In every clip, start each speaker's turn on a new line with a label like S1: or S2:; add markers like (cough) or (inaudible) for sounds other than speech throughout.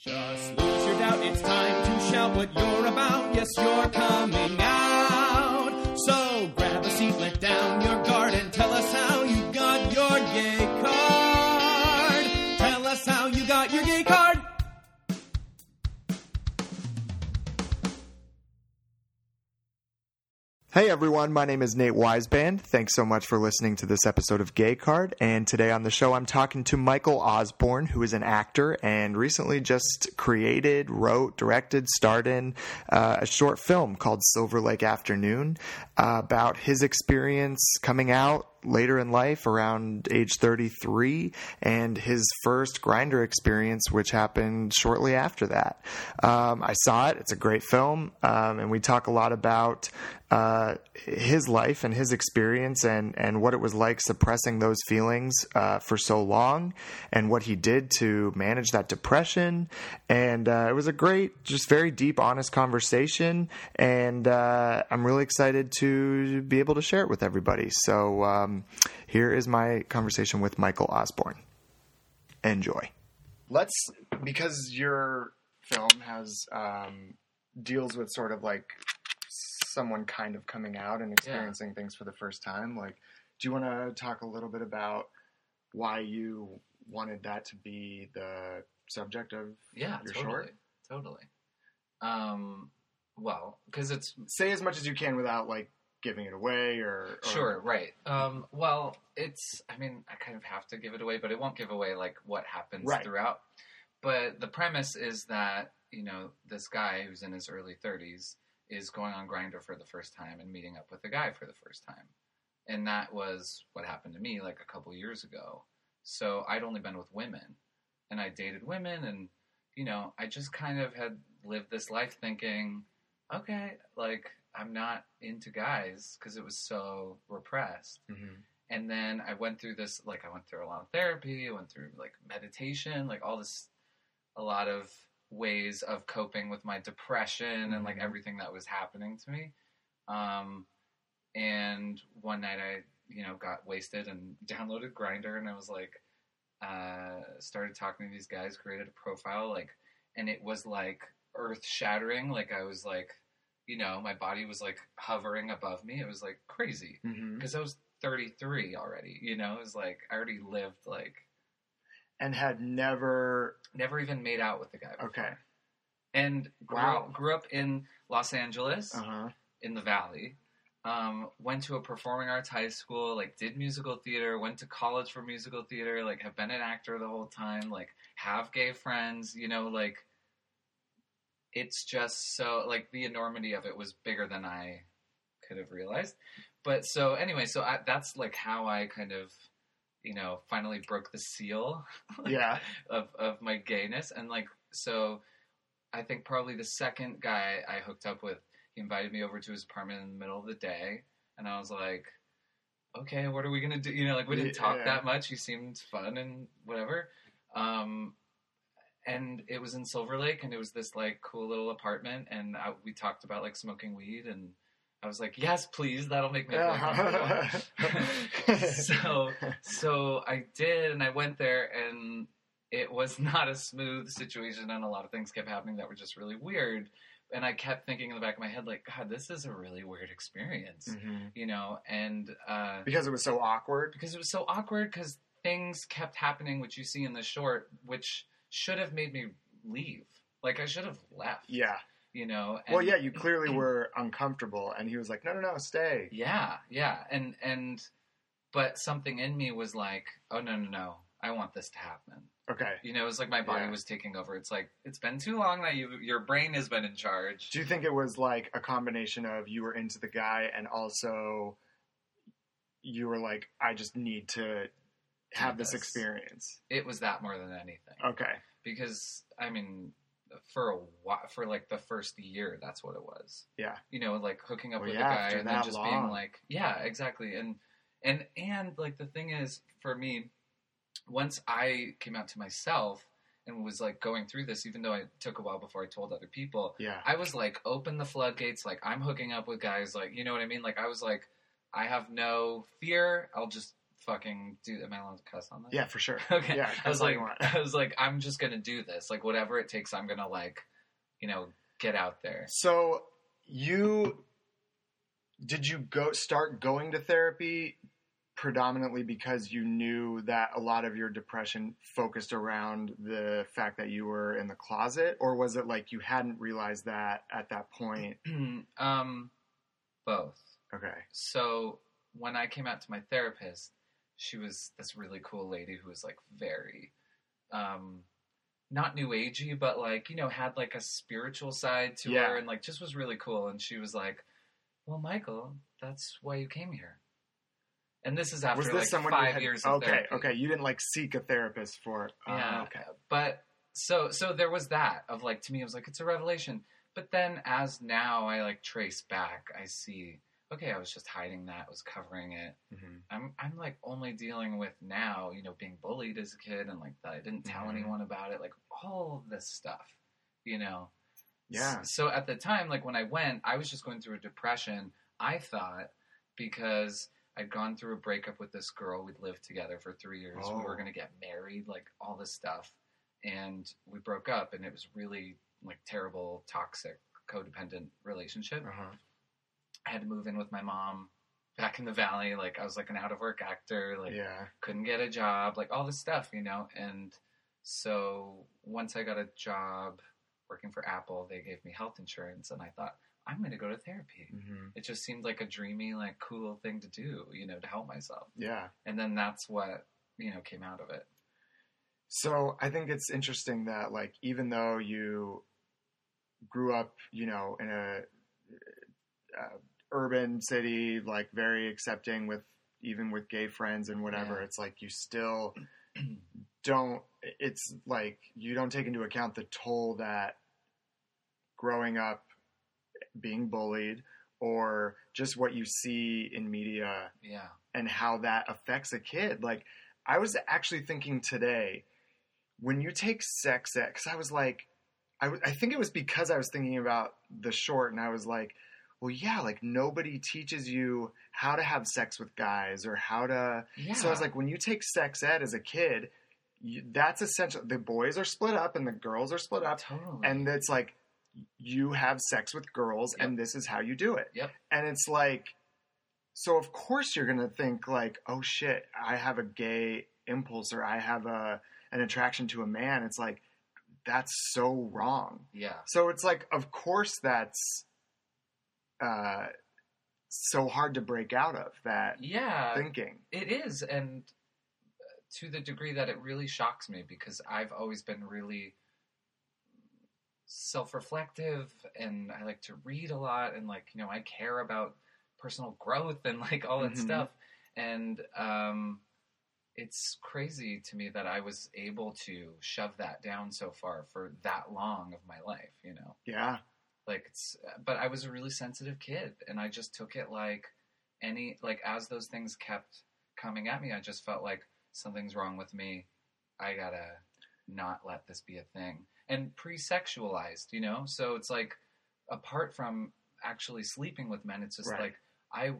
S1: Just lose your doubt, it's time to shout what you're about. Yes, you're coming out.
S2: Hey everyone, my name is Nate Weisband. Thanks so much for listening to this episode of Gay Card. And today on the show, I'm talking to Michael Osborne, who is an actor and recently just created, wrote, directed, starred in uh, a short film called Silverlake Afternoon uh, about his experience coming out later in life around age 33 and his first Grindr experience which happened shortly after that. Um, i saw it. It's a great film um, and we talk a lot about uh, his life and his experience and, and what it was like suppressing those feelings uh, for so long and what he did to manage that depression. And uh, it was a great just very deep honest conversation. And uh, i'm really excited to be able to share it with everybody. So um, here is my conversation with Michael Osborne. Enjoy. Let's because your film has um, deals with sort of like someone kind of coming out and experiencing things for the first time. Like, do you want to talk a little bit about why you wanted that to be the subject of
S3: Yeah,
S2: your
S3: totally,
S2: short?
S3: totally. Um, well, because it's
S2: Say as much as you can without like giving it away or, or
S3: sure, right. Um, well, it's. I mean, I kind of have to give it away, but it won't give away like what happens
S2: Right.
S3: throughout. But the premise is that you know this guy who's in his early thirties is going on Grindr for the first time and meeting up with a guy for the first time, and that was what happened to me like a couple years ago. So I'd only been with women, and I dated women, and you know, I just kind of had lived this life thinking, okay, like I'm not into guys because it was so repressed.
S2: Mhm.
S3: And then I went through this, like I went through a lot of therapy, I went through like meditation, like all this, a lot of ways of coping with my depression and like
S2: Mhm.
S3: everything that was happening to me. Um, and one night I, you know, got wasted and (laughs) downloaded Grindr, and I was like, uh, started talking to these guys, created a profile, like, and it was like earth shattering. Like I was like, you know, my body was like hovering above me. It was like crazy because I was 33 already. You know, it was like I already lived like
S2: and had never
S3: never even made out with the guy. Before.
S2: okay
S3: And grew,
S2: Wow.
S3: grew up in Los Angeles
S2: uh-huh
S3: in the Valley. Um, went to a performing arts high school, like did musical theater, went to college for musical theater, like have been an actor the whole time, like have gay friends, you know, like it's just so like the enormity of it was bigger than I could have realized. But so anyway, so I, that's like how I kind of, you know, finally broke the seal (laughs)
S2: yeah.
S3: of of my gayness. And like so I think probably the second guy I hooked up with he invited me over to his apartment in the middle of the day. And I was like okay what are we gonna do? You know like we didn't talk
S2: Yeah.
S3: that much. He seemed fun and whatever. Um and it was in Silver Lake and it was this like cool little apartment and I, we talked about like smoking weed and I was like yes please that'll make me feel comfortable (laughs) so so I did, and I went there, and it was not a smooth situation, and a lot of things kept happening that were just really weird. And I kept thinking in the back of my head, like, God, this is a really weird experience,
S2: Mhm.
S3: you know. And uh,
S2: because it was so awkward
S3: because it was so awkward, because things kept happening, which you see in the short, which should have made me leave. Like I should have left,
S2: yeah
S3: you know.
S2: well yeah you clearly (clears throat) were uncomfortable and he was like no no no stay
S3: Yeah, yeah, and and but something in me was like, oh no no no, I want this to happen.
S2: okay
S3: You know, it was like my body
S2: Yeah.
S3: was taking over. It's like it's been too long that you your brain has been in charge.
S2: do you think it was like a combination of you were into the guy and also you were like i just need to have this experience
S3: It was that more than anything.
S2: okay
S3: Because I mean, for a while, for like the first year, that's what it was.
S2: Yeah.
S3: You know, like hooking up
S2: Well,
S3: with
S2: yeah,
S3: a guy and then just
S2: long.
S3: being like, yeah, exactly. And and and like the thing is, for me, once I came out to myself and was like going through this, even though it took a while before I told other people,
S2: yeah
S3: I was like, open the floodgates. Like, I'm hooking up with guys. Like, you know what I mean? Like, I was like, I have no fear. I'll just fucking do. Am I allowed to cuss on this?
S2: Yeah, for sure. (laughs)
S3: Okay.
S2: Yeah,
S3: I was like. I was like, I'm just gonna do this. Like whatever it takes, I'm gonna like, you know, get out there.
S2: So you did you go start going to therapy predominantly because you knew that a lot of your depression focused around the fact that you were in the closet or was it like you hadn't realized that at that point? (clears throat)
S3: um, both.
S2: Okay.
S3: So when I came out to my therapist, she was this really cool lady who was like very, um, not new agey, but like you know had like a spiritual side to
S2: Yeah.
S3: her, and like just was really cool. And she was like, "Well, Michael, that's why you came here." And this is after
S2: was this
S3: like
S2: someone
S3: five
S2: had,
S3: years. Of
S2: Okay,
S3: therapy.
S2: okay. You didn't like seek a therapist for uh,
S3: Yeah.
S2: okay.
S3: But so so there was that of like to me it was like it's a revelation. But then as now I like trace back, I see okay, I was just hiding that, was covering it.
S2: Mhm.
S3: I'm I'm like only dealing with now, you know, being bullied as a kid and like that I didn't tell
S2: Mhm.
S3: anyone about it, like all this stuff, you know.
S2: Yeah.
S3: So at the time, like when I went, I was just going through a depression. I thought because I'd gone through a breakup with this girl. We'd lived together for three years. We were
S2: Oh.
S3: going to get married, like all this stuff. And we broke up, and it was really like terrible, toxic, codependent relationship.
S2: Uh-huh.
S3: I had to move in with my mom back in the valley. Like I was like an out of work actor. Like
S2: yeah.
S3: couldn't get a job, like all this stuff, you know. And so once I got a job working for Apple, they gave me health insurance, and I thought I'm going to go to therapy.
S2: Mhm.
S3: It just seemed like a dreamy, like cool thing to do, you know, to help myself.
S2: Yeah.
S3: And then that's what you know came out of it.
S2: So I think it's interesting that like even though you grew up, you know, in a uh, urban city, like very accepting with even with gay friends and whatever,
S3: Yeah.
S2: it's like you still (clears throat) don't. It's like you don't take into account the toll that growing up, being bullied, or just what you see in media
S3: Yeah,
S2: and how that affects a kid. Like, I was actually thinking today, when you take sex ed, because I was like, I, w- I think it was because I was thinking about the short, and I was like, well, yeah, like nobody teaches you how to have sex with guys or how to.
S3: yeah.
S2: So I was like, when you take sex ed as a kid, you, that's essential. The boys are split up and the girls are split up,
S3: totally.
S2: and it's like you have sex with girls
S3: Yep.
S2: and this is how you do it
S3: Yep.
S2: and it's like so of course you're gonna think like oh shit i have a gay impulse or i have a an attraction to a man it's like that's so wrong
S3: yeah,
S2: so it's like of course that's uh so hard to break out of that
S3: yeah.
S2: thinking
S3: It is, and uh, to the degree that it really shocks me because I've always been really self-reflective and I like to read a lot and like you know I care about personal growth and like all that
S2: Mhm.
S3: stuff and um it's crazy to me that I was able to shove that down so far for that long of my life, you know
S2: yeah
S3: like it's but i was a really sensitive kid and i just took it like any like as those things kept coming at me i just felt like something's wrong with me. I gotta not let this be a thing. And pre-sexualized you know? So it's like apart from actually sleeping with men it's just
S2: Right.
S3: like i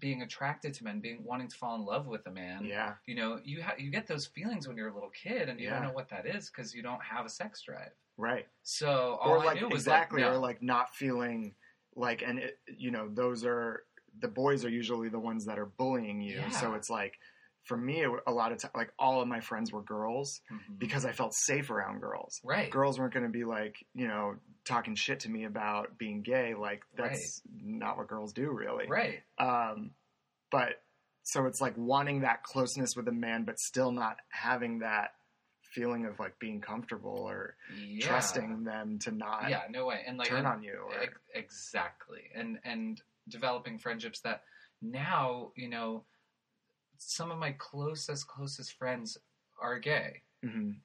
S3: being attracted to men being wanting to fall in love with a man
S2: yeah.
S3: you know you ha- you get those feelings when you're a little kid and you
S2: Yeah.
S3: don't know what that is because you don't have a sex drive
S2: right.
S3: So all
S2: or
S3: I
S2: like
S3: knew was
S2: exactly
S3: like, no.
S2: or like not feeling like and it, you know those are the boys are usually the ones that are bullying you. So it's like for me a lot of time like all of my friends were girls
S3: Mhm.
S2: because i felt safe around girls.
S3: Right.
S2: Girls weren't going to be like you know talking shit to me about being gay. Like that's not what girls do really.
S3: Right.
S2: Um but so it's like wanting that closeness with a man but still not having that feeling of like being comfortable or
S3: yeah.
S2: trusting them to not
S3: yeah no way. And like
S2: turn
S3: and-
S2: on you or
S3: exactly. And and developing friendships that now you know some of my closest closest friends are gay.
S2: Mhm.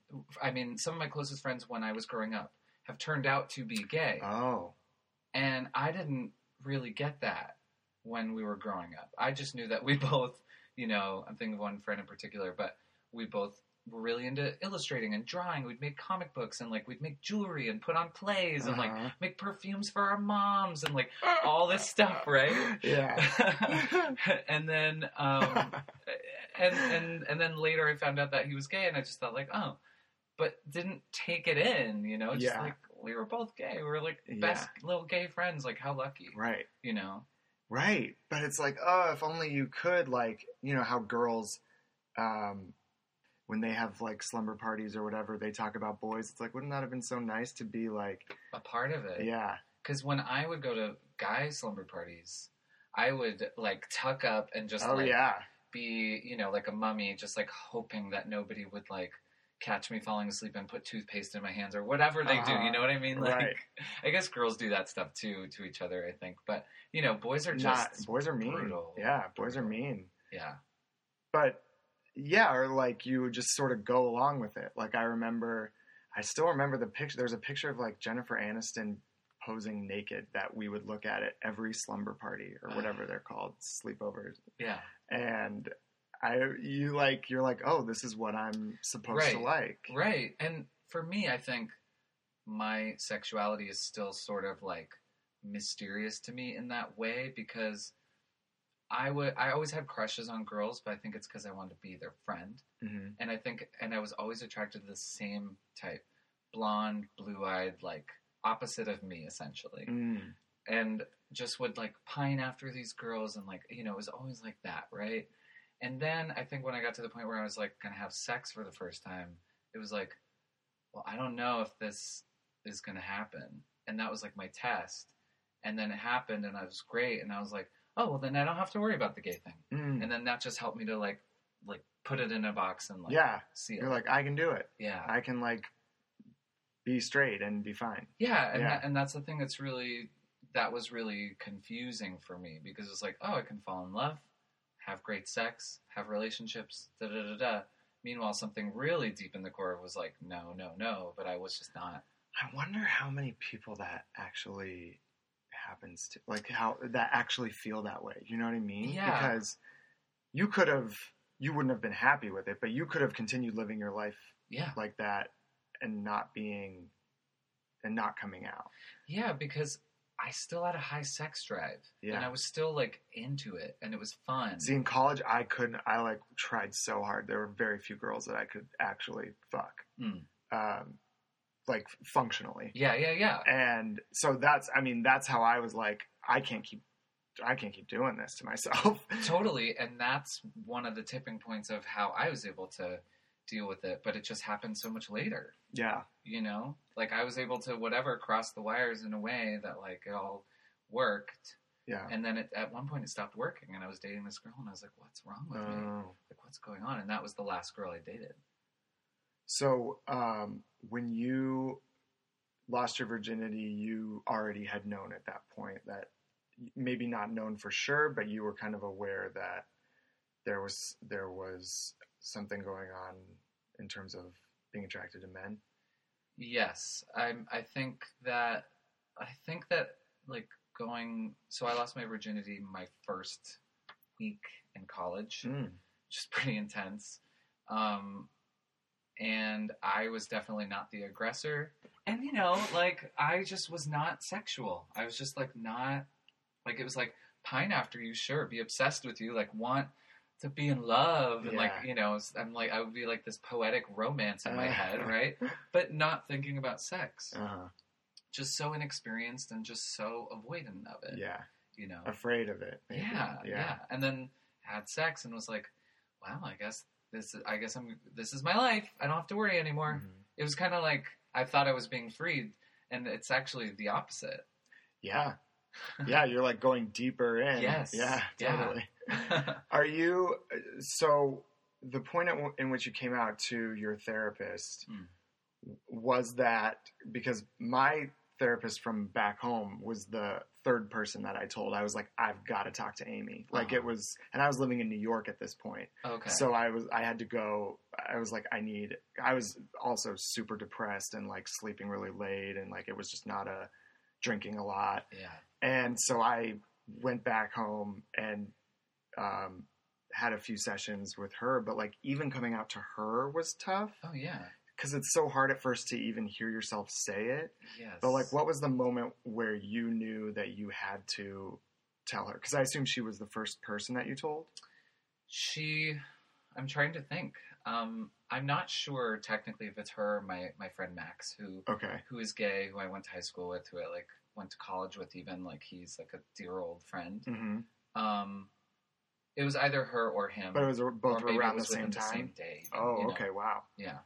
S3: i mean some of my closest friends when i was growing up have turned out to be gay.
S2: Oh,
S3: and i didn't really get that when we were growing up. I just knew that we (laughs) both you know i'm thinking of one friend in particular but we both were really into illustrating and drawing. We'd make comic books and like we'd make jewelry and put on plays and like
S2: Uh-huh.
S3: make perfumes for our moms and like (laughs) all this stuff, right?
S2: yeah. (laughs)
S3: and then um (laughs) and and and then later I found out that he was gay and I just thought like, oh, but didn't take it in, you know? Just
S2: Yeah.
S3: like we were both gay. We were like best little gay friends, like how lucky.
S2: right.
S3: You know?
S2: Right. But it's like, oh, if only you could, like, you know, how girls, um, when they have like slumber parties or whatever, they talk about boys. It's like, wouldn't that have been so nice to be like,
S3: A part of it.
S2: yeah,
S3: Because when I would go to guy slumber parties, I would like tuck up and just
S2: oh
S3: like
S2: yeah,
S3: be, you know, like a mummy, just like hoping that nobody would like catch me falling asleep and put toothpaste in my hands or whatever they do.
S2: Uh-huh.
S3: You know what I mean? Like,
S2: Right. (laughs)
S3: I guess girls do that stuff too to each other. I think, but you know, boys are
S2: not boys are mean.
S3: brutal.
S2: Yeah, boys are mean.
S3: yeah,
S2: But yeah, or like you would just sort of go along with it. Like I remember, I still remember the picture. There's a picture of like Jennifer Aniston posing naked that we would look at at every slumber party or ah. whatever they're called, sleepovers.
S3: yeah,
S2: and I you like you're like oh this is what I'm supposed to like
S3: right. And for me, I think my sexuality is still sort of like mysterious to me in that way because I would I always had crushes on girls, but I think it's because I wanted to be their friend.
S2: hmm
S3: and I think, and I was always attracted to the same type, blonde, blue-eyed, like opposite of me, essentially,
S2: mm.
S3: and just would like pine after these girls, and like you know, it was always like that, right? And then I think when I got to the point where I was like gonna have sex for the first time, it was like, well, I don't know if this is gonna happen, and that was like my test, and then it happened, and I was great, and I was like, oh, well, then I don't have to worry about the gay thing,
S2: Mm.
S3: and then that just helped me to like, like put it in a box and like
S2: yeah
S3: see it.
S2: you're like I can do it
S3: Yeah.
S2: I can like be straight and be fine
S3: Yeah, and
S2: Yeah.
S3: That, and that's the thing that's really that was really confusing for me because it's like, oh, I can fall in love, have great sex, have relationships, da da da da. Meanwhile, something really deep in the core was like, no, no, no. But I was just not.
S2: I wonder how many people that actually happens to like how that actually feel that way you know what I mean
S3: Yeah.
S2: because you could have you wouldn't have been happy with it but you could have continued living your life
S3: Yeah,
S2: like that and not being and not coming out
S3: yeah, because I still had a high sex drive,
S2: Yeah.
S3: and I was still like into it, and it was fun.
S2: See, in college, I couldn't. I like tried so hard. There were very few girls that I could actually fuck,
S3: Mm.
S2: um, like functionally.
S3: yeah, yeah, yeah.
S2: And so that's. I mean, that's how I was like. I can't keep. I can't keep doing this to myself. (laughs)
S3: Totally, and that's one of the tipping points of how I was able to deal with it. But it just happened so much later.
S2: yeah.
S3: you know like i was able to whatever cross the wires in a way that like it all worked
S2: Yeah.
S3: and then it, at one point it stopped working and i was dating this girl and i was like what's wrong with me
S2: Oh.
S3: like what's going on and that was the last girl i dated
S2: So um, when you lost your virginity, you already had known at that point that maybe not known for sure, but you were kind of aware that there was there was something going on in terms of being attracted to men.
S3: yes i'm i think that i think that like going so i lost my virginity my first week in college
S2: Mm.
S3: which is pretty intense. Um, and I was definitely not the aggressor. And you know, like I just was not sexual. I was just like not like it was like pine after you, sure, be obsessed with you, like want to be in love and like you know, I'm like I would be like this poetic romance in my
S2: Uh.
S3: head, right? But not thinking about sex.
S2: Uh-huh.
S3: Just so inexperienced and just so avoidant of it.
S2: Yeah,
S3: You know.
S2: afraid of it.
S3: Yeah, yeah,
S2: yeah.
S3: And then had sex and was like, "Wow, I guess this. Is, I guess I'm. This is my life. I don't have to worry anymore."
S2: Mhm.
S3: It was kind of like I thought I was being freed, and it's actually the opposite.
S2: Yeah, yeah. You're like going deeper in.
S3: Yes.
S2: Yeah.
S3: Yeah.
S2: Totally. (laughs) Are you so the point at w- in which you came out to your therapist
S3: Mm.
S2: was that because my therapist from back home was the third person that I told. I was like, I've got to talk to Amy. Like
S3: Uh-huh.
S2: it was, and I was living in New York at this point,
S3: okay.
S2: so I was I had to go. I was like, I need. I was also super depressed and like sleeping really late, and like it was just not a drinking a lot.
S3: yeah.
S2: And so I went back home and um, had a few sessions with her, but like even coming out to her was tough
S3: Oh yeah.
S2: Because it's so hard at first to even hear yourself say it.
S3: Yes.
S2: But like, what was the moment where you knew that you had to tell her? Because I assume she was the first person that you told.
S3: she i'm trying to think um i'm not sure technically if it's her or my my friend max who
S2: Okay.
S3: who is gay who i went to high school with who i like went to college with even like he's like a dear old friend
S2: hmm
S3: um it was either her or him
S2: But it was both around the same time.
S3: the same day
S2: oh,
S3: you know?
S2: okay. Wow.
S3: yeah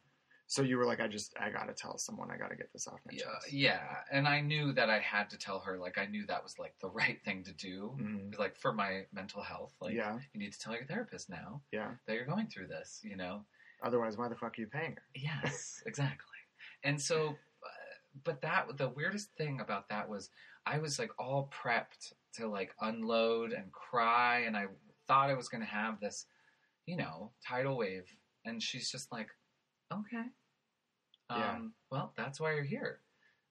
S2: So you were like, I just, I gotta tell someone. I gotta get this off my
S3: yeah
S2: chest.
S3: yeah and i knew that i had to tell her like i knew that was like the (laughs) right thing to do
S2: Mhm.
S3: like for my mental health like
S2: yeah.
S3: you need to tell your therapist now
S2: Yeah.
S3: that you're going through this you know
S2: Otherwise, why the fuck are you paying her?
S3: Yes, (laughs) exactly. And so, uh, but that the weirdest thing about that was I was like all prepped to like unload and cry, and I thought I was to have this, you know, tidal wave, and she's just like, okay, um,
S2: Yeah.
S3: well, that's why you're here.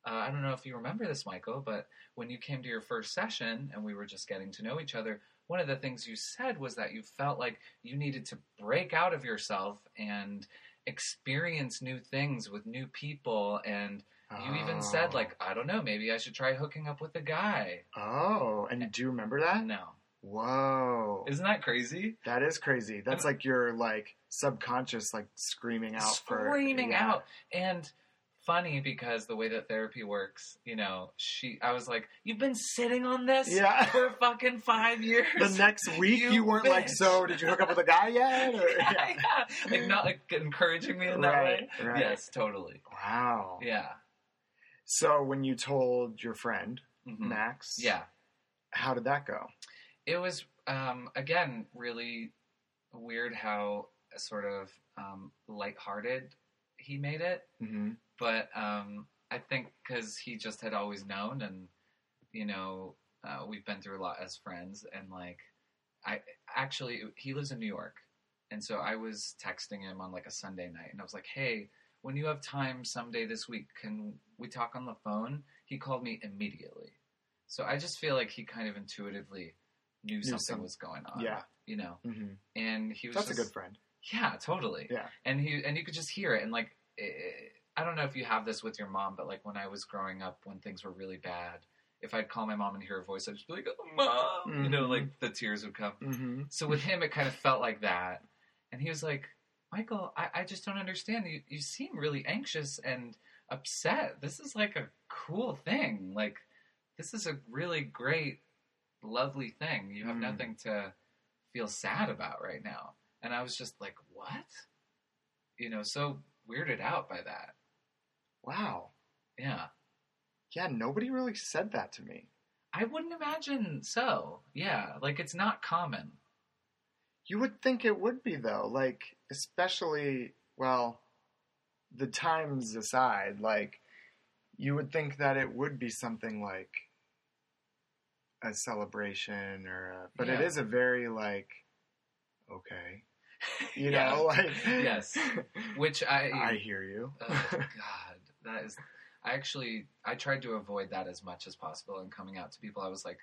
S3: Uh, I don't know if you remember this, Michael, but when you came to your first session and we were just getting to know each other, one of the things you said was that you felt like you needed to break out of yourself and experience new things with new people. And you even said,
S2: Oh.
S3: like, I don't know, maybe I should try hooking up with a guy.
S2: oh, and do you remember that?
S3: No.
S2: Whoa.
S3: Isn't that crazy?
S2: That is crazy. That's like your like subconscious like screaming out for
S3: screaming
S2: yeah.
S3: out and funny because the way that therapy works you know she i was like you've been sitting on this
S2: Yeah. (laughs)
S3: for fucking five years
S2: The next week you,
S3: You
S2: weren't like, so did you hook up with a guy (laughs) yet? Or,
S3: yeah,
S2: yeah.
S3: yeah. like not like encouraging me in that
S2: Right,
S3: way
S2: right.
S3: yes totally
S2: Wow.
S3: yeah
S2: So when you told your friend
S3: Mhm.
S2: Max,
S3: yeah
S2: how did that go?
S3: It was um again really weird how sort of um lighthearted he made it.
S2: Hmm
S3: but um, I think because he just had always known, and you know, uh, we've been through a lot as friends, and like, I actually he lives in New York, and so I was texting him on like a Sunday night, and I was like, "Hey, when you have time someday this week, can we talk on the phone?" He called me immediately, so I just feel like he kind of intuitively knew, something
S2: some-
S3: was going on.
S2: Yeah.
S3: you know,
S2: hmm
S3: and he was
S2: That's a good friend.
S3: yeah, totally.
S2: Yeah.
S3: And he and you could just hear it and like eh, I don't know if you have this with your mom, but like when I was growing up, when things were really bad, if I'd call my mom and hear her voice, I'd just be like, "Oh, mom," you know, like the tears would come.
S2: hmm
S3: So with him, it kind of felt like that, and he was like, "Michael, I, I just don't understand. You you seem really anxious and upset. This is like a cool thing. Like this is a really great, lovely thing. You have
S2: Mm.
S3: nothing to feel sad about right now." And I was just like, "What?" You know, so weirded out by that.
S2: Wow.
S3: Yeah.
S2: Yeah, nobody really said that to me.
S3: I wouldn't imagine so. Yeah, like it's not common.
S2: You would think it would be though, like especially well, the times aside, like you would think that it would be something like a celebration or a, but it
S3: Yeah.
S2: is a very like okay, (laughs) you
S3: Yeah.
S2: know, (laughs) like
S3: Yes. Which I (laughs)
S2: I hear you.
S3: Oh God, that is. I actually I tried to avoid that as much as possible and coming out to people. I was like,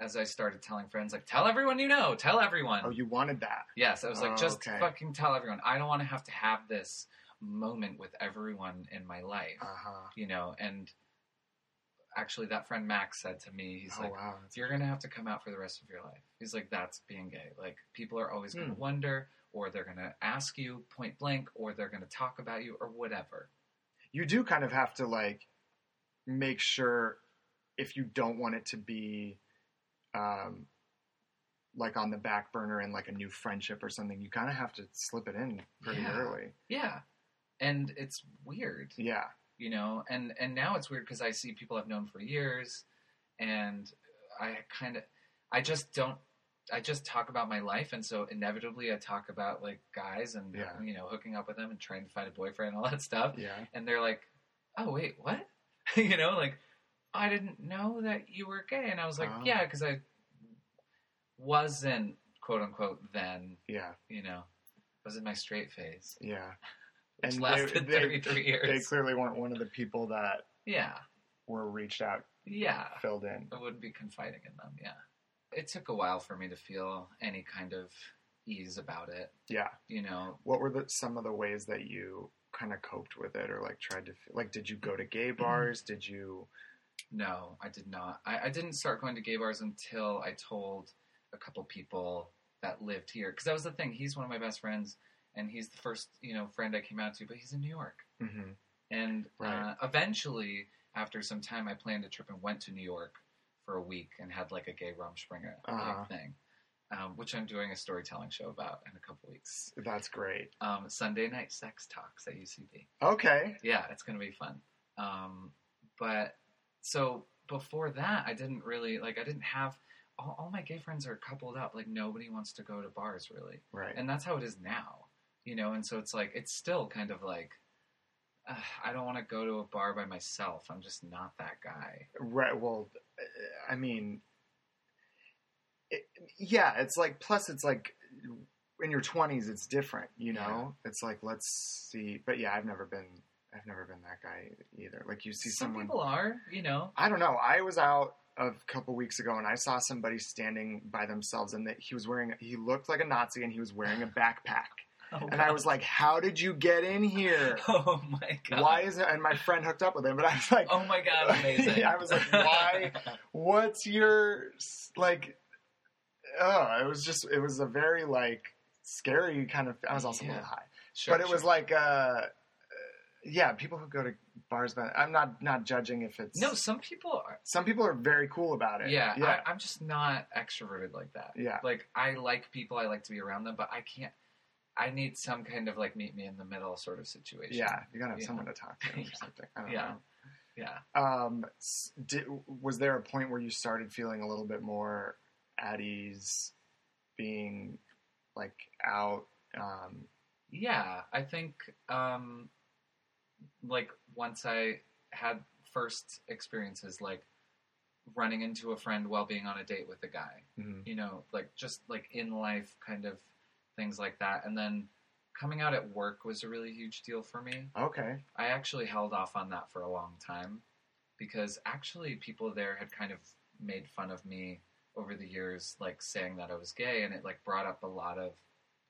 S3: as I started telling friends, like, tell everyone you know, tell everyone.
S2: oh, you wanted that.
S3: yes, I was like,
S2: Oh,
S3: just
S2: okay.
S3: fucking tell everyone. I don't want to have to have this moment with everyone in my life,
S2: Uh huh.
S3: you know. And actually, that friend Max said to me, he's
S2: Oh
S3: like,
S2: wow.
S3: You're gonna have to come out for the rest of your life. He's like, that's being gay. Like people are always gonna
S2: Hmm.
S3: wonder, or they're gonna ask you point blank, or they're gonna talk about you, or whatever.
S2: you do kind of have to like make sure if you don't want it to be um like on the back burner in like a new friendship or something you kind of have to slip it in pretty
S3: Yeah.
S2: early
S3: Yeah, and it's weird,
S2: yeah
S3: you know. And and now it's weird because I see people I've known for years, and I kind of, I just don't. I just talk about my life, and so inevitably I talk about like guys and
S2: Yeah.
S3: you know hooking up with them and trying to find a boyfriend and all that stuff.
S2: yeah
S3: and they're like, "Oh wait, what?" (laughs) you know, like I didn't know that you were gay, and I was like,
S2: Oh.
S3: "Yeah," because I wasn't quote unquote then,
S2: yeah
S3: you know, was in my straight phase,
S2: yeah And
S3: lasted
S2: they- they-
S3: thirty three years.
S2: they clearly weren't one of the people that
S3: yeah,
S2: were reached out
S3: yeah,
S2: filled in
S3: I wouldn't be confiding in them. Yeah, it took a while for me to feel any kind of ease about it.
S2: Yeah.
S3: You know,
S2: What were the some of the ways that you kind of coped with it, or like tried to like? Did you go to gay mm-hmm. bars? Did you?
S3: no, I did not. I, I didn't start going to gay bars until I told a couple people that lived here because that was the thing. He's one of my best friends, and he's the first you know friend I came out to, but he's in New York.
S2: hmm
S3: And
S2: Right.
S3: uh, eventually, after some time, I planned a trip and went to New York for a week and had like a gay Rumspringa
S2: Uh-huh.
S3: thing, um, which I'm doing a storytelling show about in a couple weeks.
S2: That's great.
S3: Um, Sunday night sex talks at UCB.
S2: Okay.
S3: Yeah, it's gonna be fun. Um, but so before that, I didn't really like. I didn't have all, all my gay friends are coupled up. Like nobody wants to go to bars really
S2: Right.
S3: and that's how it is now you know and so it's like it's still kind of like uh, i don't want to go to a bar by myself i'm just not that guy
S2: Right. Well, I mean, it, yeah. It's like plus it's like in your twenties, it's different. You know, it's like let's see. But yeah, I've never been. I've never been that guy either. Like you see
S3: some
S2: someone.
S3: people are you know
S2: I don't know. I was out a couple weeks ago and I saw somebody standing by themselves and that he was wearing. He looked like a Nazi and he was wearing a backpack. And I was like, "How did you get in here? (laughs)
S3: oh my god.
S2: Why is it?" And my friend hooked up with him, but I was like,
S3: oh my god (laughs) amazing.
S2: I was like, why? (laughs) what's your like oh it was just it was a very like scary kind of i was also a little high.
S3: Sure,
S2: but it was like uh uh, yeah people who go to bars but i'm not not judging if it's
S3: no some people are.
S2: Some people are very cool about it.
S3: Yeah,
S2: yeah.
S3: I, i'm just not extroverted like that.
S2: Yeah.
S3: Like i like people i like to be around them but i can't i need some kind of like meet me in the middle sort of situation
S2: yeah you gotta have
S3: Yeah.
S2: someone to talk to or (laughs)
S3: Yeah.
S2: something I don't
S3: Yeah.
S2: know.
S3: yeah
S2: um did, was there a point where you started feeling a little bit more at ease being like out um
S3: Yeah, I think um, like once I had first experiences like running into a friend while being on a date with a guy,
S2: mhm.
S3: you know, like just like in life kind of things like that. And then coming out at work was a really huge deal for me.
S2: okay
S3: I actually held off on that for a long time because actually people there had kind of made fun of me over the years, like saying that I was gay, and it like brought up a lot of,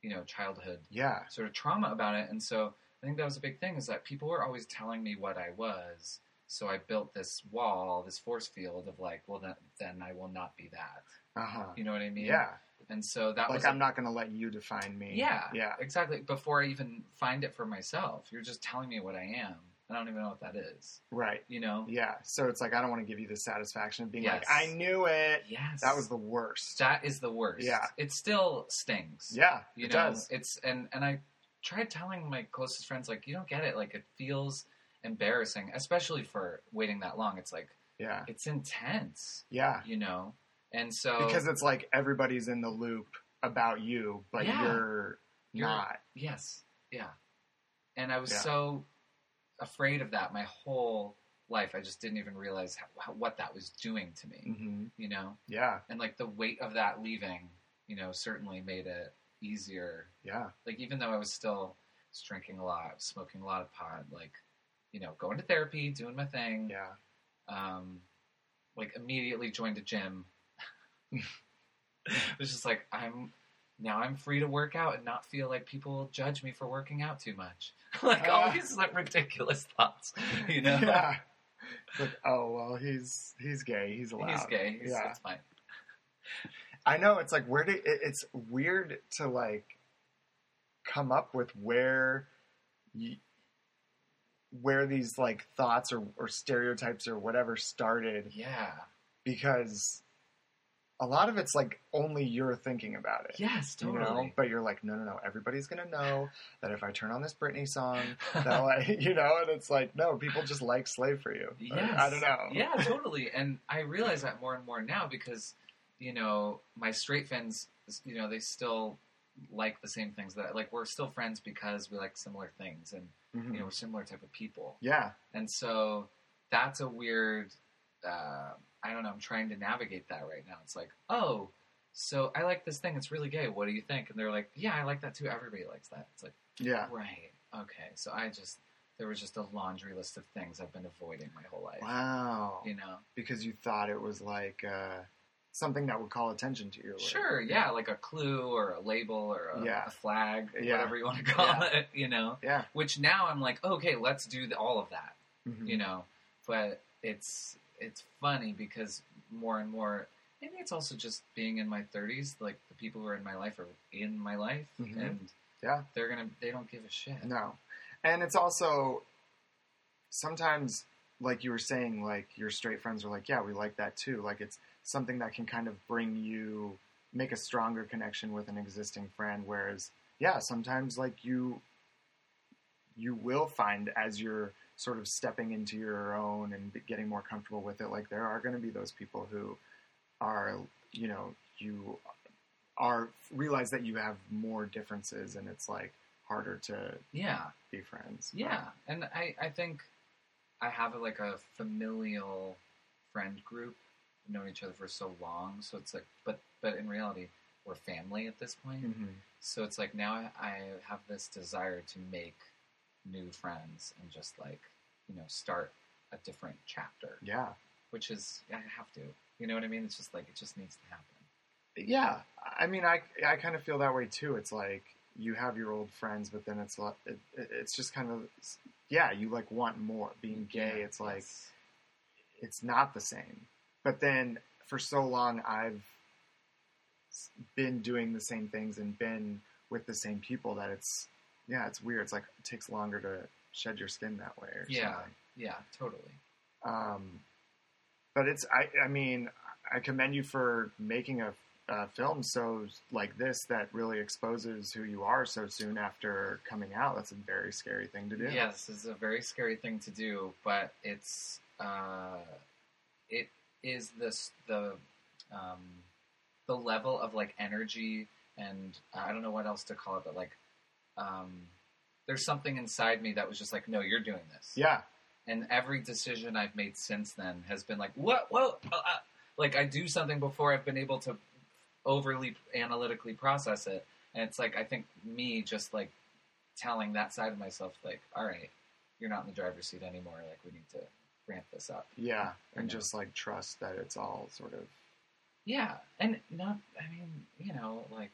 S3: you know, childhood
S2: yeah
S3: sort of trauma about it. And so I think that was a big thing is that people were always telling me what I was. So I built this wall, this force field of like, well, then, then I will not be that.
S2: uh-huh
S3: You know what I mean?
S2: yeah
S3: And so that
S2: like
S3: was
S2: i'm not gonna let you define me
S3: yeah,
S2: yeah
S3: exactly. Before I even find it for myself, you're just telling me what I am. I don't even know what that is.
S2: right
S3: You know?
S2: yeah so it's like i don't want to give you the satisfaction of being
S3: Yes.
S2: like i knew it
S3: Yes.
S2: that was the worst
S3: that is the worst.
S2: Yeah.
S3: It still stings.
S2: yeah
S3: You
S2: it
S3: know,
S2: does
S3: it's and and I tried telling my closest friends like, you don't get it. Like it feels embarrassing, especially for waiting that long. It's like
S2: yeah
S3: it's intense,
S2: yeah
S3: you know. And so
S2: because it's like everybody's in the loop about you but
S3: Yeah.
S2: you're,
S3: You're-
S2: not
S3: yes, yeah. And I was
S2: Yeah.
S3: so afraid of that my whole life. I just didn't even realize how, how, what that was doing to me,
S2: hmm
S3: you know.
S2: yeah
S3: And like the weight of that leaving, you know, certainly made it easier
S2: yeah
S3: like even though I was still drinking a lot, smoking a lot of pot, like you know, going to therapy, doing my thing,
S2: yeah
S3: um, like immediately joined a gym. It was just like I'm now I'm free to work out and not feel like people will judge me for working out too much. (laughs) like all
S2: Ah.
S3: these like ridiculous thoughts, you know.
S2: yeah like oh well he's he's gay he's allowed
S3: He's gay. He's,
S2: yeah
S3: It's fine.
S2: I know it's like where do it, it's weird to like come up with where you, where these like thoughts or, or stereotypes or whatever started
S3: Yeah.
S2: because a lot of it's like only you're thinking about it.
S3: Yes.
S2: You
S3: Totally.
S2: know, but you're like, no, no, no. Everybody's gonna know (laughs) that if I turn on this Britney song, that (laughs) like, (laughs) you know, and it's like, no, people just like "Slave for You."
S3: Yes.
S2: I don't know.
S3: Yeah, totally. And I realize that more and more now because, you know, my straight friends, you know, they still like the same things that like we're still friends because we like similar things and
S2: Mhm.
S3: you know we're similar type of people.
S2: Yeah,
S3: And so that's a weird. Uh, I don't know. I'm trying to navigate that right now. It's like, oh, so I like this thing. It's really gay. What do you think? And they're like, yeah, I like that too. Everybody likes that. It's like,
S2: yeah.
S3: right, okay. So I just there was just a laundry list of things I've been avoiding my whole life.
S2: Wow.
S3: You know.
S2: Because you thought it was like uh, something that would call attention to you.
S3: Sure, yeah, like a clue or a label or a,
S2: Yeah.
S3: a flag,
S2: Yeah.
S3: whatever you want to call
S2: Yeah.
S3: it, you know.
S2: Yeah.
S3: Which now I'm like, okay, let's do the, all of that,
S2: Mhm.
S3: you know. But it's it's funny because more and more, maybe it's also just being in my 30s. Like the people who are in my life are in my life,
S2: Mhm.
S3: and
S2: Yeah.
S3: they're gonna they don't give a shit.
S2: No. And it's also sometimes like you were saying, like your straight friends are like, Yeah, we like that too. Like it's something that can kind of bring you make a stronger connection with an existing friend. Whereas, yeah, sometimes like you you will find as you're sort of stepping into your own and getting more comfortable with it, like there are going to be those people who are, you know, you are realize that you have more differences and it's like harder to
S3: Yeah,
S2: be friends.
S3: yeah, and I I think I have like a familial friend group. We've known each other for so long, so it's like, but but in reality, we're family at this point.
S2: hmm
S3: So it's like now I, I have this desire to make new friends and just like you know start a different chapter,
S2: Yeah.
S3: which is I have to. You know what I mean? It's just like it just needs to happen.
S2: Yeah. I mean, I, I kind of feel that way too. It's like you have your old friends, but then it's, lo- it, it- it's just kind of, yeah, you like want more. Being gay, it's like,
S3: yes.
S2: it's not the same. But then for so long, I've been doing the same things and been with the same people that it's, yeah, it's weird. It's like it takes longer to shed your skin that way or
S3: Yeah.
S2: something.
S3: yeah, totally.
S2: Um, but it's I I mean I commend you for making a, a film so like this that really exposes who you are so soon after coming out. That's a very scary thing to do.
S3: Yes, it's a very scary thing to do, but it's uh, it is this the um, the level of like energy and I don't know what else to call it, but like um, there's something inside me that was just like, no, you're doing this.
S2: Yeah.
S3: And every decision I've made since then has been like, what? Whoa! Uh, uh," like I do something before I've been able to overly analytically process it, and it's like I think me just like telling that side of myself, like, all right, you're not in the driver's seat anymore. Like we need to ramp this up.
S2: Yeah. And just like trust that it's all sort of
S3: Yeah, and not. I mean, you know, like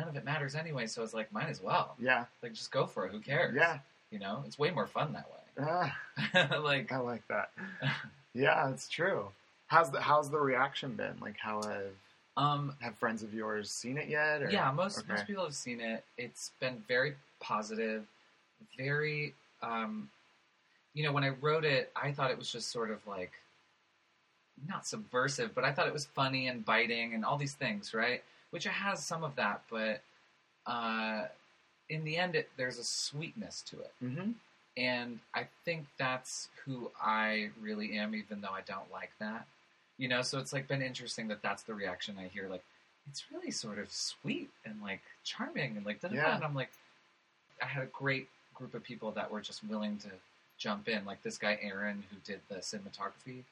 S3: none of it matters anyway. So it's like, might as well.
S2: yeah
S3: Like just go for it. Who cares?
S2: yeah.
S3: You know, it's way more fun that way.
S2: Ah, (laughs)
S3: like
S2: I like that. (laughs) Yeah, it's true. How's the how's the reaction been? Like how have
S3: um
S2: have friends of yours seen it yet? Or?
S3: Yeah, most
S2: Okay.
S3: most people have seen it. It's been very positive, very. Um, you know, when I wrote it, I thought it was just sort of like not subversive, but I thought it was funny and biting and all these things, right? Which it has some of that, but uh, in the end, it, there's a sweetness to it,
S2: Mm-hmm.
S3: and I think that's who I really am, even though I don't like that. You know, so it's like been interesting that that's the reaction I hear. Like, it's really sort of sweet and like charming and like.
S2: Yeah.
S3: and I'm like, I had a great group of people that were just willing to jump in. Like this guy Aaron, who did the cinematography,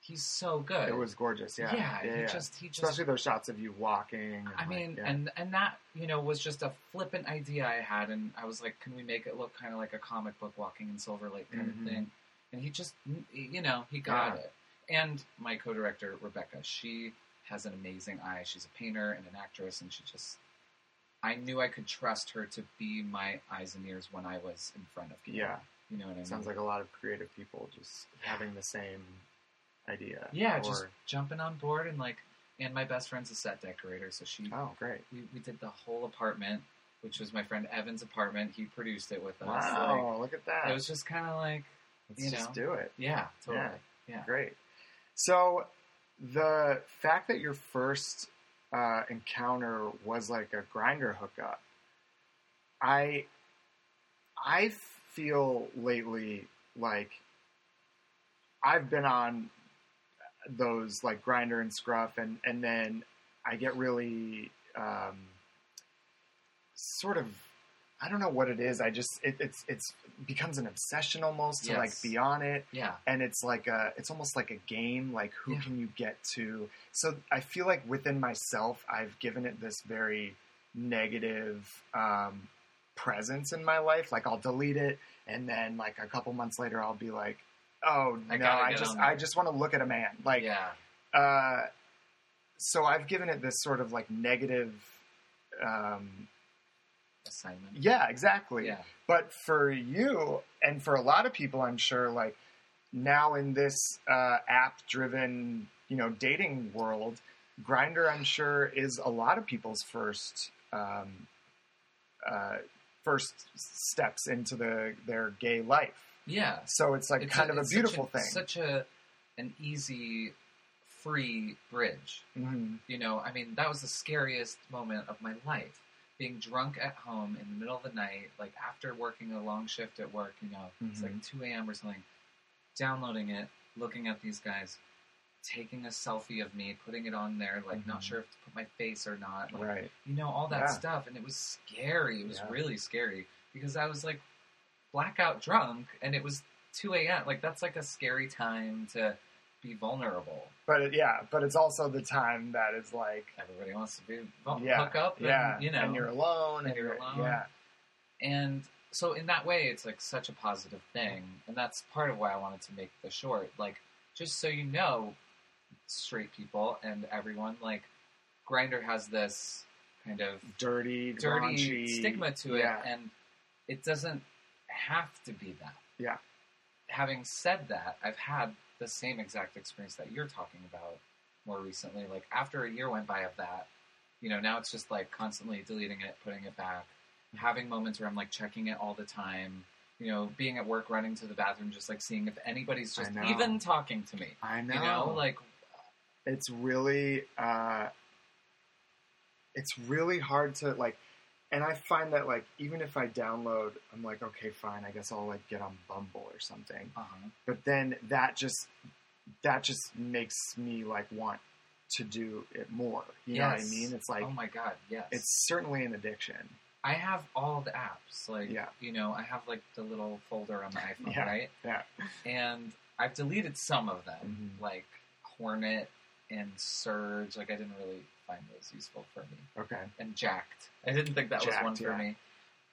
S3: he's so good.
S2: It was gorgeous. Yeah.
S3: yeah,
S2: yeah,
S3: he
S2: yeah.
S3: just he just
S2: Especially those shots of you walking.
S3: I
S2: like,
S3: mean,
S2: yeah.
S3: and and that you know was just a flippant idea I had, and I was like, can we make it look kind of like a comic book Walking in Silver Lake kind
S2: Mhm.
S3: of thing? And he just, you know, he got it. And my co-director Rebecca, she has an amazing eye. She's a painter and an actress, and she just, I knew I could trust her to be my eyes and ears when I was in front of people.
S2: yeah.
S3: you know what I mean.
S2: Sounds like a lot of creative people just having the same idea.
S3: yeah,
S2: or,
S3: just jumping on board and like, and my best friend's a set decorator, so she
S2: oh, great!
S3: we, we did the whole apartment, which was my friend Evan's apartment. He produced it with us.
S2: Wow, look at that!
S3: It was just kind of like,
S2: Let's
S3: you
S2: just
S3: know.
S2: do it.
S3: yeah, totally.
S2: Yeah.
S3: Yeah.
S2: Great. So, the fact that your first uh, encounter was like a Grindr hookup, I, I feel lately like I've been on those like Grindr and scruff, and and then I get really um, sort of. I don't know what it is. I just it, it's it's becomes an obsession almost to like be on it
S3: Yeah.
S2: and it's like a it's almost like a game like who
S3: Yeah.
S2: can you get to so i feel like within myself i've given it this very negative um, presence in my life like i'll delete it and then like a couple months later i'll be like oh
S3: I
S2: no i just i just want to look at a man like
S3: yeah.
S2: uh so I've given it this sort of like negative. Um,
S3: Assignment.
S2: yeah, exactly.
S3: Yeah.
S2: But for you and for a lot of people, I'm sure, like now in this uh, app-driven, you know, dating world, Grindr, I'm sure, is a lot of people's first um, uh, first steps into the their gay life.
S3: Yeah.
S2: So it's like
S3: It's
S2: kind of a beautiful
S3: such
S2: thing.
S3: Such a an easy, free bridge.
S2: hmm
S3: You know, I mean, that was the scariest moment of my life. Being drunk at home in the middle of the night, like after working a long shift at work, you know, it's like 2 a.m. or something, downloading it, looking at these guys, taking a selfie of me, putting it on there, like not
S2: Mhm.
S3: sure if to put my face or not. Like,
S2: Right.
S3: you know, all that
S2: Yeah.
S3: stuff. And it was scary. It was
S2: Yeah.
S3: really scary because I was like blackout drunk and it was 2 a.m. Like, that's like a scary time to be vulnerable.
S2: But it, yeah, but it's also the time that is like
S3: Everybody wants to be vul-
S2: yeah,
S3: hook up and,
S2: yeah,
S3: you know.
S2: and you're alone,
S3: and
S2: and
S3: you're
S2: you're
S3: alone.
S2: yeah,
S3: And so in that way, it's like such a positive thing, and that's part of why I wanted to make the short. Like, just so you know, straight people and everyone, like, Grindr has this kind of
S2: dirty,
S3: dirty
S2: raunchy-
S3: stigma to it,
S2: Yeah,
S3: and it doesn't have to be that.
S2: Yeah.
S3: Having said that, I've had the same exact experience that you're talking about more recently. Like after a year went by of that, you know, now it's just like constantly deleting it, putting it back, having moments where I'm like checking it all the time. You know, being at work, running to the bathroom, just like seeing if anybody's just even talking to me.
S2: I know.
S3: You know, like
S2: it's really uh, it's really hard to like and i find that like even if i download i'm like okay fine i guess i'll like get on bumble or something
S3: uh-huh.
S2: but then that just that just makes me like want to do it more you know what i mean it's like
S3: oh my god, yes.
S2: it's certainly an addiction
S3: I have all the apps. Like,
S2: Yeah.
S3: you know, I have like the little folder on my (laughs) iPhone,
S2: Yeah.
S3: right?
S2: yeah
S3: And I've deleted some of them,
S2: Mhm.
S3: like Hornet and Surge. Like, I didn't really find those useful for me.
S2: okay
S3: And Jacked. I didn't think that was one for
S2: yeah.
S3: me.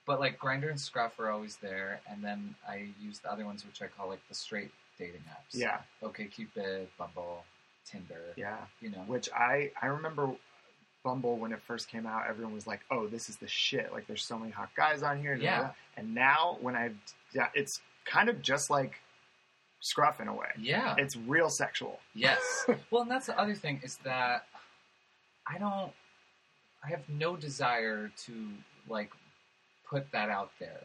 S3: But like Grindr and Scruff are always there, and then I use the other ones, which I call like the straight dating apps.
S2: yeah
S3: OkCupid, Bumble, Tinder.
S2: yeah
S3: You know.
S2: which i i remember bumble when it first came out everyone was like oh this is the shit like there's so many hot guys on here
S3: Yeah.
S2: and now when i yeah it's kind of just like scruff in a way
S3: Yeah.
S2: it's real sexual
S3: Yes. (laughs) well, and that's the other thing is that I don't. I have no desire to like put that out there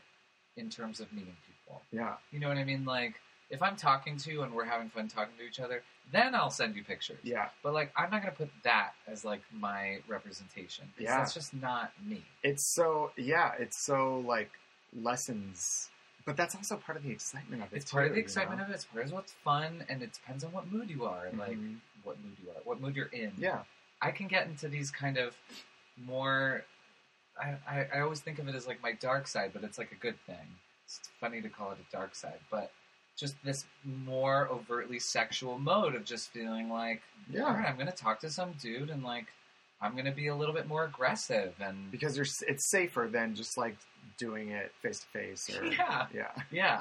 S3: in terms of meeting people.
S2: yeah
S3: You know what I mean? Like if I'm talking to you and we're having fun talking to each other, then I'll send you pictures.
S2: yeah
S3: But like I'm not gonna put that as like my representation.
S2: Yeah.
S3: That's just not me.
S2: it's so yeah it's so like lessons but that's also part of the excitement of it
S3: It's part of
S2: too,
S3: the
S2: you
S3: excitement
S2: know?
S3: of it. It's part of what's fun, and it depends on what mood you are, and like
S2: Mhm.
S3: what mood you are, what mood you're in.
S2: yeah
S3: I can get into these kind of more. I, I, I always think of it as like my dark side, but it's like a good thing. It's funny to call it a dark side, but just this more overtly sexual mode of just feeling like,
S2: Yeah.
S3: all right, I'm going to talk to some dude and like I'm going to be a little bit more aggressive and
S2: because you're it's safer than just like doing it face to face or (laughs)
S3: Yeah.
S2: yeah
S3: yeah,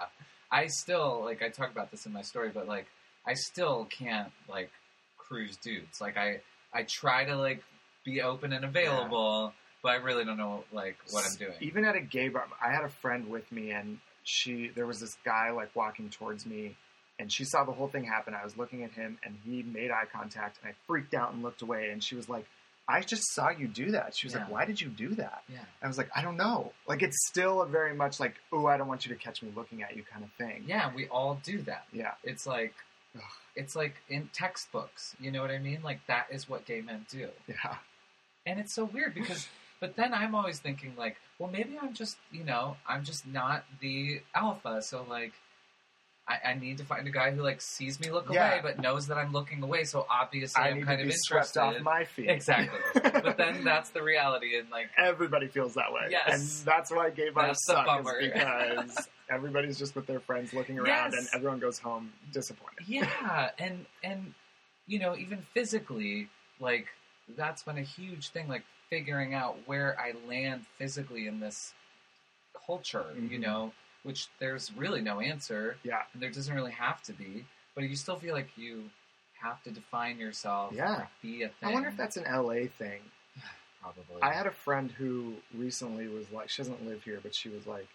S3: I still like I talk about this in my story, but like I still can't like cruise dudes. Like I I try to like be open and available, but I really don't know like what I'm doing.
S2: Even at a gay bar, I had a friend with me, and she there was this guy like walking towards me, and she saw the whole thing happen. I was looking at him, and he made eye contact, and I freaked out and looked away. And she was like, "I just saw you do that." She was like, "Why did you do that?"
S3: Yeah,
S2: I was like, "I don't know." Like it's still a very much like, "Oh, I don't want you to catch me looking at you" kind of thing.
S3: yeah, we all do that.
S2: Yeah.
S3: It's like. It's like in textbooks. You know what I mean? Like that is what gay men do.
S2: Yeah.
S3: And it's so weird because, (laughs) but then I'm always thinking like, well, maybe I'm just, you know, I'm just not the alpha. So like, I, I need to find a guy who like sees me look
S2: Yeah.
S3: away, but knows that I'm looking away. So obviously,
S2: I
S3: I'm
S2: need
S3: kind of interested.
S2: off my feet.
S3: Exactly. (laughs) but then that's the reality, and like,
S2: everybody feels that way.
S3: Yes.
S2: And that's why gay
S3: the
S2: suck
S3: bummer.
S2: is because (laughs) everybody's just with their friends looking around
S3: Yes.
S2: and everyone goes home disappointed.
S3: yeah, and and you know, even physically, like that's been a huge thing. Like figuring out where I land physically in this culture, you
S2: Mhm.
S3: know, which there's really no answer.
S2: Yeah.
S3: and there doesn't really have to be, but you still feel like you have to define yourself.
S2: Yeah.
S3: be a thing.
S2: I wonder if that's an LA thing. (sighs)
S3: probably.
S2: I had a friend who recently was like, she doesn't live here, but she was like,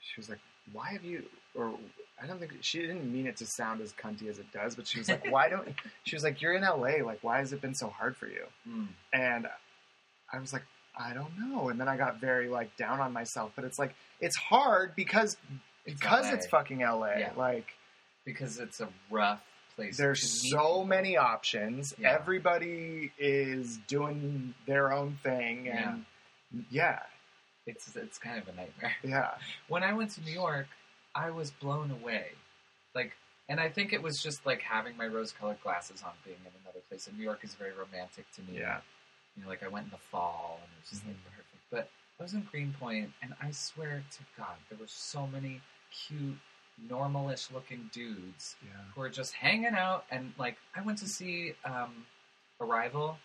S2: she was like, why have you, or I don't think, she didn't mean it to sound as cunty as it does, but she was like, why don't, (laughs) she was like, you're in LA, like, why has it been so hard for you?
S3: Mm.
S2: And I was like, I don't know. And then I got very like down on myself, but it's like, it's hard because,
S3: It's
S2: because
S3: LA.
S2: it's fucking LA.
S3: Yeah.
S2: Like,
S3: because it's a rough place.
S2: there's so many options.
S3: Yeah.
S2: Everybody is doing their own thing. And yeah,
S3: It's it's kind of a nightmare. (laughs)
S2: yeah.
S3: when I went to New York, I was blown away. Like, and I think it was just like having my rose-colored glasses on, being in another place. And New York is very romantic to me.
S2: Yeah.
S3: You know, like I went in the fall, and it was just like
S2: Mhm.
S3: perfect. But I was in Greenpoint, and I swear to God, there were so many cute, normalish looking dudes
S2: Yeah.
S3: who were just hanging out. And like, I went to see um, Arrival.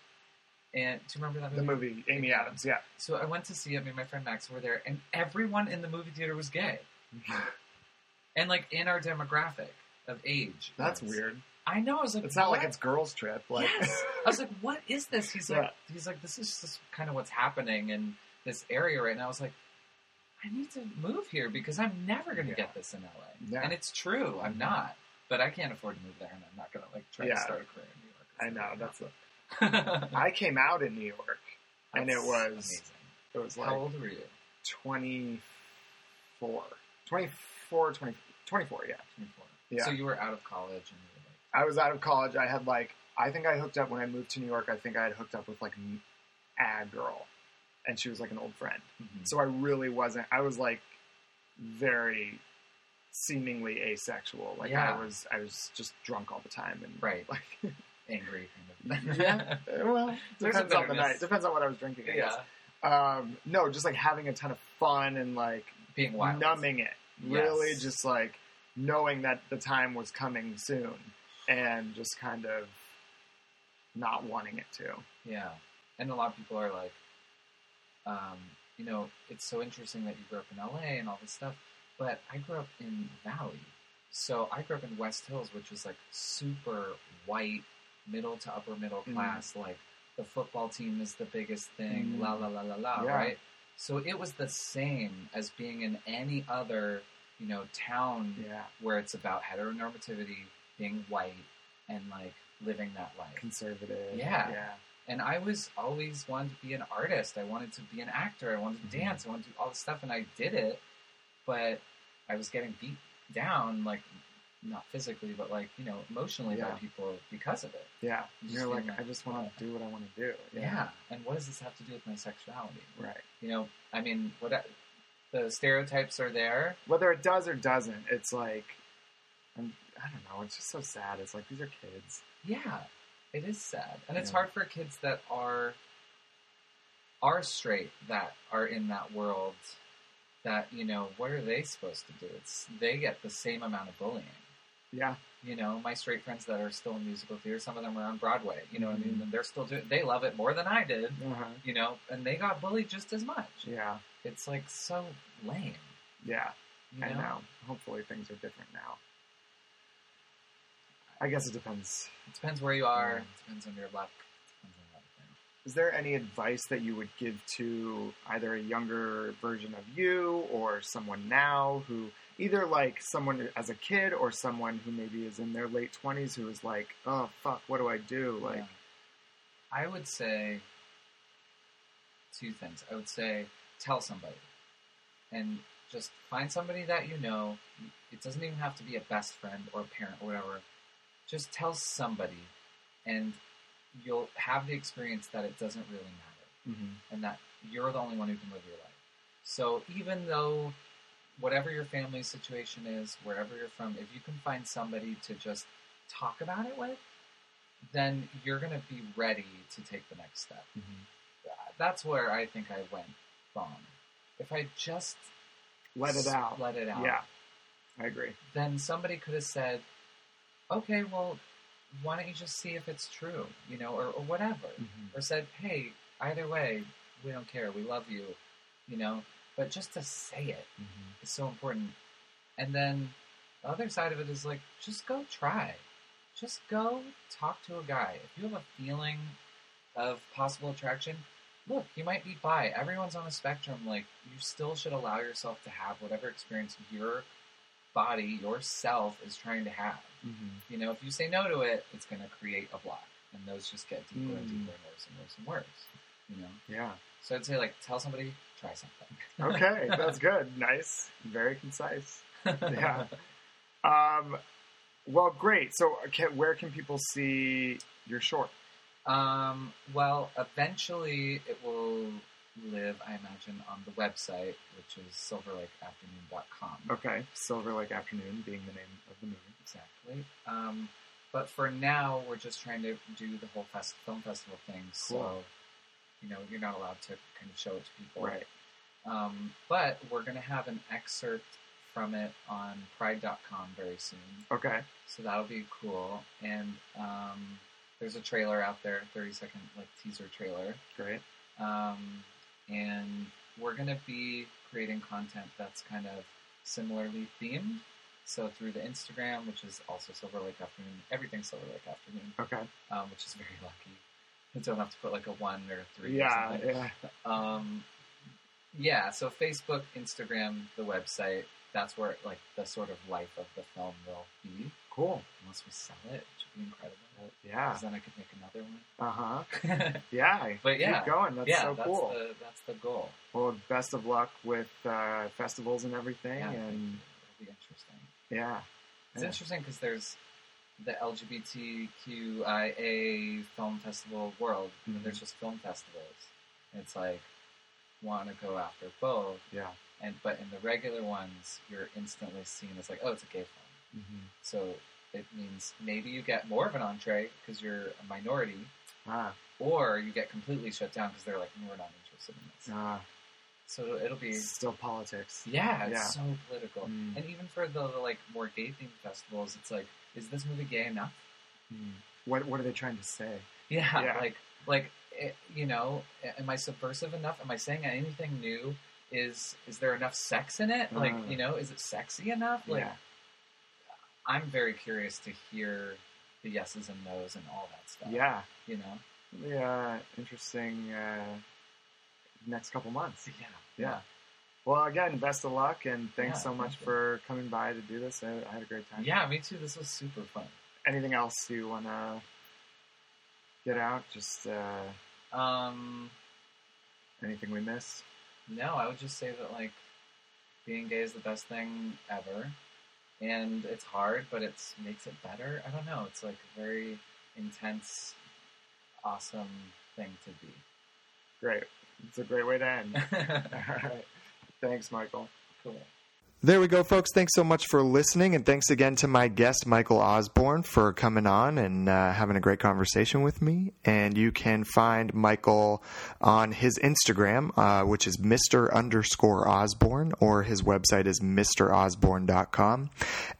S3: And do you remember that movie?
S2: The
S3: movie?
S2: movie, Amy Adams, yeah.
S3: So I went to see it. Me and my friend Max were there, and everyone in the movie theater was gay, and like in our demographic of age.
S2: That's
S3: was.
S2: weird.
S3: I know. I was like,
S2: It's not like it's girls' trip. Like,
S3: yes. I was like, what is this? He's like,
S2: Yeah.
S3: he's like, this is just kind of what's happening in this area right now. I was like, I need to move here because I'm never going to
S2: Yeah.
S3: get this in LA.
S2: Yeah.
S3: And it's true, I'm
S2: Mhm.
S3: not. But I can't afford to move there, and I'm not going to like try
S2: Yeah.
S3: to start a career in New York.
S2: I know that's. A,
S3: That's
S2: I came out in New York, and it was
S3: amazing.
S2: it was like How
S3: old were you?
S2: 24, 24, 20, 24, Yeah,
S3: 24.
S2: Yeah.
S3: So you were out of college, and like.
S2: I was out of college. I had like I think I hooked up when I moved to New York. I think I had hooked up with like a girl, and she was like an old friend.
S3: Mhm.
S2: So I really wasn't. I was like very seemingly asexual. Like
S3: Yeah.
S2: I was. I was just drunk all the time and
S3: Right.
S2: Like (laughs)
S3: angry kind of.
S2: yeah. Well, (laughs) depends on the night. Depends on what I was drinking. I
S3: yeah.
S2: guess. Um, no, just like having a ton of fun and like
S3: Being wild.
S2: numbing it. Really, just like knowing that the time was coming soon, and just kind of not wanting it to.
S3: Yeah. And a lot of people are like, um, you know, it's so interesting that you grew up in LA and all this stuff, but I grew up in Valley. So I grew up in West Hills, which was like super white, middle to upper middle
S2: Mhm.
S3: class. Like the football team is the biggest thing,
S2: Mhm.
S3: la la la la la,
S2: Yeah.
S3: right? So it was the same as being in any other, you know, town
S2: Yeah,
S3: where it's about heteronormativity, being white, and like living that life.
S2: conservative.
S3: Yeah.
S2: yeah,
S3: And I was always wanted to be an artist. I wanted to be an actor. I wanted to
S2: Mhm.
S3: dance. I wanted to do all this stuff, and I did it. But I was getting beat down, like not physically, but like you know, emotionally by people because of it.
S2: yeah.
S3: Just
S2: You're like,
S3: feeling
S2: I just want to do what I want to do.
S3: Yeah. And what does this have to do with my sexuality?
S2: right.
S3: You know, I mean, what the stereotypes are there.
S2: Whether it does or doesn't, it's like, I'm, I don't know. It's just so sad. It's like these are kids.
S3: Yeah, it is sad, and it's hard for kids that are are straight that are in that world. That you know, what are they supposed to do? It's they get the same amount of bullying.
S2: Yeah,
S3: You know, my straight friends that are still in musical theater, some of them are on Broadway. You know what I mean?
S2: Mhm.
S3: And they're still doing. They love it more than I did.
S2: uh-huh.
S3: You know, and they got bullied just as much.
S2: yeah,
S3: It's like so lame.
S2: yeah.
S3: You
S2: I know. Hopefully things are different now. I guess it depends.
S3: It depends where you are. It depends on your luck. It depends on a lot of things.
S2: Is there any advice that you would give to either a younger version of you or someone now who either like someone as a kid or someone who maybe is in their late 20s who is like, "Oh fuck, what do I do?" Like,
S3: Yeah. I would say two things. I would say tell somebody, and just find somebody that you know. It doesn't even have to be a best friend or a parent or whatever. Just tell somebody, and you'll have the experience that it doesn't really matter,
S2: mhm.
S3: and that you're the only one who can live your life. So even though whatever your family situation is, wherever you're from, if you can find somebody to just talk about it with, then you're going to be ready to take the next step. That's where I think I went wrong. If I just
S2: let it out.
S3: let it out,
S2: Yeah, I agree.
S3: then somebody could have said, "Okay, well, why don't you just see if it's true, you know, or, or whatever."
S2: Mhm.
S3: or said, "Hey, either way, we don't care. We love you," you know. But just to say it is so important. And then the other side of it is like, just go try. just go talk to a guy. If you have a feeling of possible attraction, look, you might be bi. Everyone's on a spectrum. Like, you still should allow yourself to have whatever experience your body, yourself, is trying to have.
S2: Mm-hmm.
S3: You know, if you say no to it, it's going to create a block. And those just get deeper and
S2: Mm.
S3: deeper and worse and worse and worse. You know?
S2: Yeah.
S3: So I'd say, like, tell somebody, try something. (laughs)
S2: Okay, that's good. (laughs) Nice. Very concise. (laughs) Yeah. Um, well, great. So, can, where can people see your short?
S3: Um, well, eventually it will live, I imagine, on the website, which is silverlakeafternoon.com.
S2: Okay, Silverlake Afternoon being the name of the movie.
S3: Exactly. Um, but for now, we're just trying to do the whole fest- film festival thing. So, you know, you're not allowed to kind of show it to people.
S2: Right.
S3: Um, but we're going to have an excerpt from it on pride.com very soon.
S2: Okay.
S3: So that'll be cool. And um, there's a trailer out there, 30 second like teaser trailer.
S2: Great.
S3: Um, and we're going to be creating content that's kind of similarly themed. So through the Instagram, which is also Silverlake Afternoon, everything Silverlake Afternoon,
S2: Okay.
S3: um, which is very lucky. I don't have to put like a one or a three.
S2: Yeah.
S3: something.
S2: Yeah.
S3: Um, yeah, so Facebook, Instagram, the website, that's where like the sort of life of the film will be.
S2: Cool.
S3: Unless we sell it, which would be incredible.
S2: Yeah.
S3: Because then I could make another one.
S2: Uh huh. (laughs) Yeah.
S3: But yeah.
S2: Keep going. That's
S3: yeah,
S2: so
S3: that's
S2: cool.
S3: the that's the goal.
S2: Well, best of luck with uh, festivals and everything.
S3: Yeah,
S2: and
S3: it'll be interesting.
S2: yeah.
S3: It's
S2: Yeah.
S3: interesting because there's the LGBTQIA film festival world,
S2: Mhm.
S3: and there's just film festivals. It's like want to go after both,
S2: Yeah.
S3: And but in the regular ones, you're instantly seen as like, oh, it's a gay film.
S2: Mm-hmm.
S3: So it means maybe you get more of an entree because you're a minority,
S2: Ah.
S3: or you get completely shut down because they're like, we're not interested in this.
S2: Ah.
S3: So it'll be
S2: Still politics.
S3: yeah, it's
S2: Yeah.
S3: so political.
S2: Mm.
S3: And even for the like more gay themed festivals, it's like, is this movie gay enough?
S2: Mm. What What are they trying to say?
S3: Yeah,
S2: Yeah.
S3: like like it, you know, am I subversive enough? Am I saying anything new? Is is there enough sex in it? Like
S2: Uh.
S3: you know, is it sexy enough? Like
S2: yeah.
S3: I'm very curious to hear the yeses and nos and all that stuff.
S2: Yeah.
S3: you know,
S2: Yeah. Interesting. Uh, next couple months.
S3: yeah,
S2: Yeah. Well, again, best of luck, and thanks
S3: Yeah,
S2: so much
S3: thank
S2: for coming by to do this. I, I had a great time.
S3: yeah. Me too. This was super fun.
S2: Anything else you want to get out? Just uh,
S3: Um,
S2: anything we missed?
S3: No, I would just say that like being gay is the best thing ever, and it's hard, but it makes it better. I don't know. It's like a very intense, awesome thing to be.
S2: Great. It's a great way to end. (laughs) All right. Thanks, Michael.
S3: cool.
S2: There we go, folks. Thanks so much for listening, and thanks again to my guest, Michael Osborne, for coming on and uh, having a great conversation with me. And you can find Michael on his Instagram, uh, which is Mr. underscore Osborne, or his website is MrOsborne.com.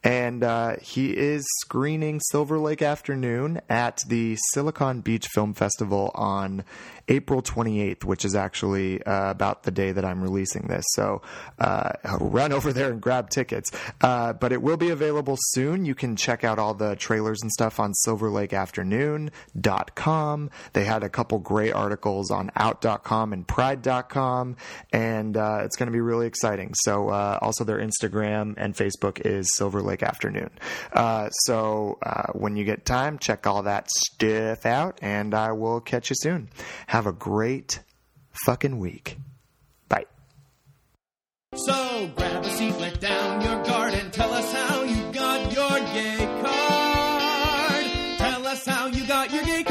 S2: And uh, he is screening Silverlake Afternoon at the Silicon Beach Film Festival on April 28th, which is actually uh, about the day that I'm releasing this. So uh, run over there and grab tickets. Uh, but it will be available soon. You can check out all the trailers and stuff on silverlakeafternoon.com. They had a couple great articles on out.com and pride.com, and uh, it's going to be really exciting. So uh, also their Instagram and Facebook is Silverlake Afternoon. Uh, so uh, when you get time, check all that stuff out, and I will catch you soon. Have a great fucking week.
S1: So grab a seat, let down your guard, and tell us how you got your gay card. Tell us how you got your gay